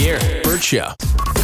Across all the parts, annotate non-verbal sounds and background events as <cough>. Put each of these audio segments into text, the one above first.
Here, Bert Show.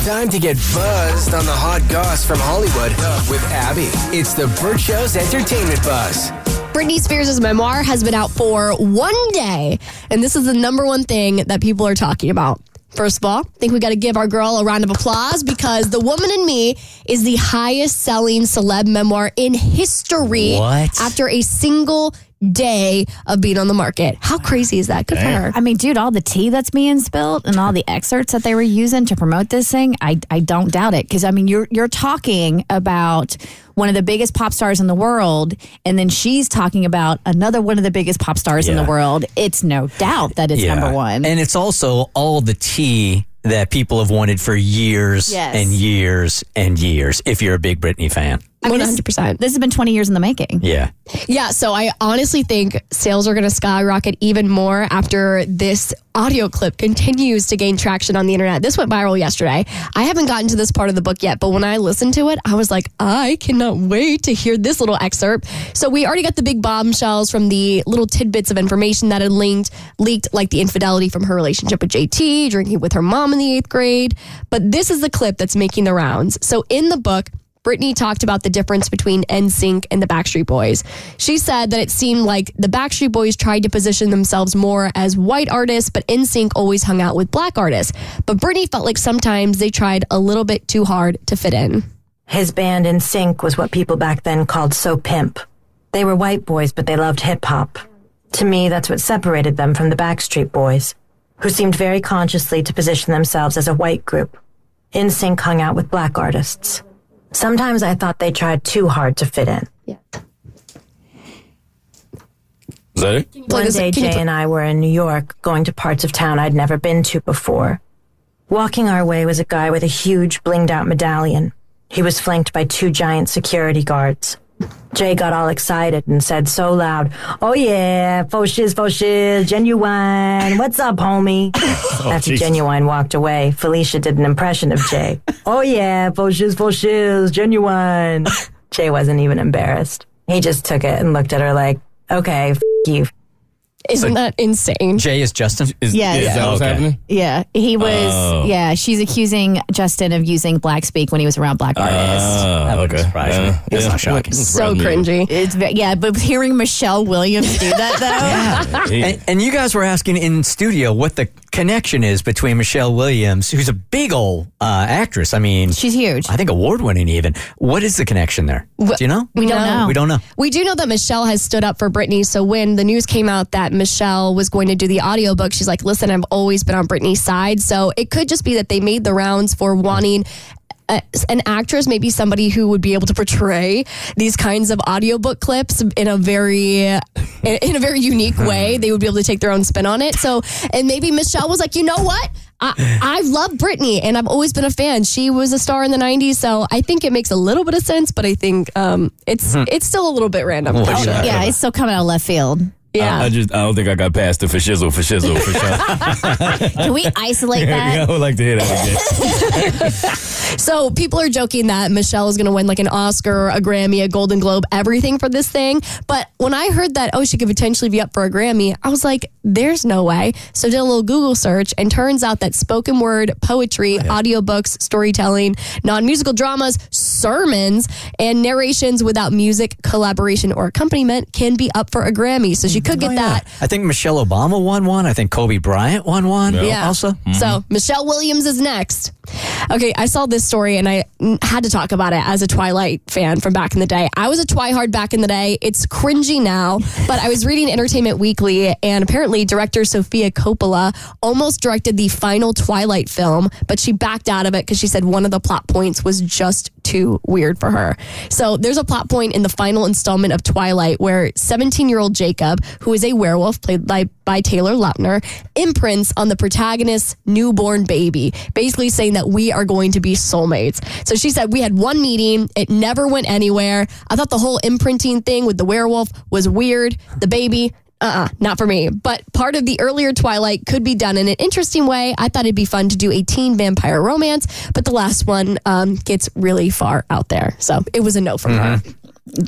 Time to get buzzed on the hot goss from Hollywood with Abby. It's the Bert Show's entertainment buzz. Britney Spears' memoir has been out for one day, and this is the number one thing that people are talking about. First of all, I think we got to give our girl a round of applause because The Woman in Me is the highest selling celeb memoir in history What? after a single day of being on the market. How crazy is that? Good for her. I mean, dude, all the tea that's being spilled and all the excerpts that they were using to promote this thing, I, I don't doubt it. Because I mean, you're you're talking about one of the biggest pop stars in the world, and then she's talking about another one of the biggest pop stars in the world. It's no doubt that it's number one. And it's also all the tea that people have wanted for years Yes. and years and years if you're a big Britney fan. I mean, this- 100%. This has been 20 years in the making. Yeah. Yeah, so I honestly think sales are going to skyrocket even more after this audio clip continues to gain traction on the internet. This went viral yesterday. I haven't gotten to this part of the book yet, but when I listened to it, I was like, I cannot wait to hear this little excerpt. So we already got the big bombshells from the little tidbits of information that had linked, leaked, like the infidelity from her relationship with JT, drinking with her mom in the eighth grade. But this is the clip that's making the rounds. So in the book, Britney talked about the difference between NSYNC and the Backstreet Boys. She said that it seemed like the Backstreet Boys tried to position themselves more as white artists, but NSYNC always hung out with black artists. But Britney felt like sometimes they tried a little bit too hard to fit in. His band NSYNC was what people back then called so pimp. They were white boys, but they loved hip hop. To me, that's what separated them from the Backstreet Boys, who seemed very consciously to position themselves as a white group. NSYNC hung out with black artists. Sometimes I thought they tried too hard to fit in. Is that it? Play One this- day, can you Jay and I were in New York, going to parts of town I'd never been to before. Walking our way was a guy with a huge blinged out medallion. He was flanked by two giant security guards. Jay got all excited and said so loud, Oh yeah, faux shiz, faux shiz, Ginuwine. What's up, homie? <laughs> Oh, After Jesus. Ginuwine walked away, Felicia did an impression of Jay. <laughs> oh yeah, faux shiz, faux shiz, Ginuwine. <laughs> Jay wasn't even embarrassed. He just took it and looked at her like, okay, f- you. Isn't that insane? Jay is Justin. Is, Yes. is that what's Okay. happening? Yeah, he was. Oh. Yeah, she's accusing Justin of using black speak when he was around black artists. Ah, That wouldn't okay. surprise me. It's yeah. not shocking. Wouldn't So surprise cringy. it's ve- yeah, but hearing Michelle Williams do that though. <laughs> He- And, and you guys were asking in studio what the connection is between Michelle Williams, who's a big old uh, actress. I mean, She's huge. I think award winning even. What is the connection there? Do you know? We don't know. We don't know. We do know that Michelle has stood up for Britney. So when the news came out that Michelle was going to do the audiobook, she's like, listen, I've always been on Britney's side. So it could just be that they made the rounds for wanting a, an actress, maybe somebody who would be able to portray these kinds of audiobook clips in a very in, in a very unique way. They would be able to take their own spin on it. So and maybe Michelle was like, you know what? I, I love Britney and I've always been a fan. She was a star in the 90s, so I think it makes a little bit of sense, but I think um, it's it's still a little bit random. Well, for sure. yeah. yeah, it's still coming out of left field. Yeah. I, I just I don't think I got past the for shizzle for shizzle for sure. <laughs> Can we isolate that? I would like to hear that again. <laughs> So people are joking that Michelle is going to win like an Oscar, a Grammy, a Golden Globe, everything for this thing. But when I heard that, oh, she could potentially be up for a Grammy, I was like, there's no way. So I did a little Google search and turns out that spoken word, poetry, oh, audiobooks, storytelling, non-musical dramas, sermons, and narrations without music, collaboration, or accompaniment can be up for a Grammy. So she could get oh, that. I think Michelle Obama won one. I think Kobe Bryant won one. Yeah. Also. So mm-hmm. Michelle Williams is next. Okay, I saw this story and I had to talk about it as a Twilight fan from back in the day. I was a Twihard back in the day. It's cringy now, but I was reading Entertainment Weekly, and apparently director Sofia Coppola almost directed the final Twilight film, but she backed out of it because she said one of the plot points was just too weird for her. So there's a plot point in the final installment of Twilight where 17 year old Jacob, who is a werewolf played by, by Taylor Lautner, imprints on the protagonist's newborn baby, basically saying that we are going to be soulmates. So she said, We had one meeting, it never went anywhere. I thought the whole imprinting thing with the werewolf was weird. The baby, uh-uh, not for me. But part of the earlier Twilight could be done in an interesting way. I thought it'd be fun to do a teen vampire romance, but the last one um, gets really far out there. So it was a no from her.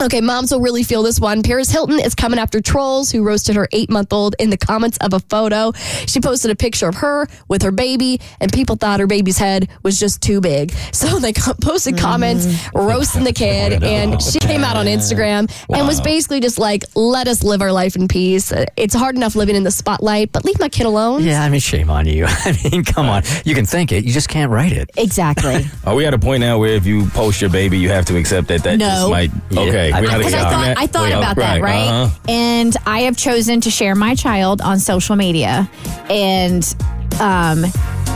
Okay, moms will really feel this one. Paris Hilton is coming after trolls who roasted her eight month old in the comments of a photo. She posted a picture of her with her baby, and people thought her baby's head was just too big. <laughs> So they posted mm. comments roasting the kid, and she came out on Instagram and was basically just like, let us live our life in peace. It's hard enough living in the spotlight, but leave my kid alone. Yeah, I mean, shame on you. <laughs> I mean, come on. You can think it, you just can't write it. Exactly. <laughs> Are we at a point now where if you post your baby, you have to accept that that No. just might. Yeah. Okay, I- we had to Because I on thought, that. I thought about that, right? uh-huh. And I have chosen to share my child on social media. And um,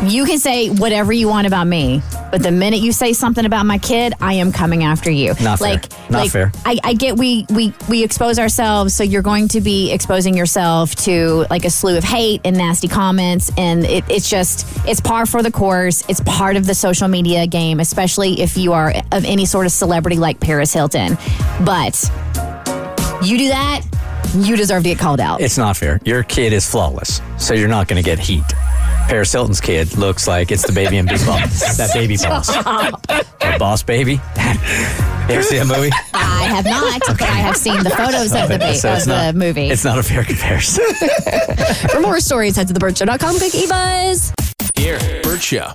you can say whatever you want about me, but the minute you say something about my kid, I am coming after you. Not fair. Not like, fair. I, I get we we we expose ourselves, so you're going to be exposing yourself to like a slew of hate and nasty comments, and it, it's just it's par for the course. It's part of the social media game, especially if you are of any sort of celebrity like Paris Hilton. But you do that, you deserve to get called out. It's not fair. Your kid is flawless, so you're not going to get heat. Paris Hilton's kid looks like it's the baby in Big Boss. <laughs> that baby boss. That boss baby. <laughs> you ever see that movie? I have not, but I have seen the photos of the, ba- So of it's the not- movie. It's not a fair comparison. <laughs> For more stories, head to thebertshow.com. Quick e-buzz. Here, Bert Show.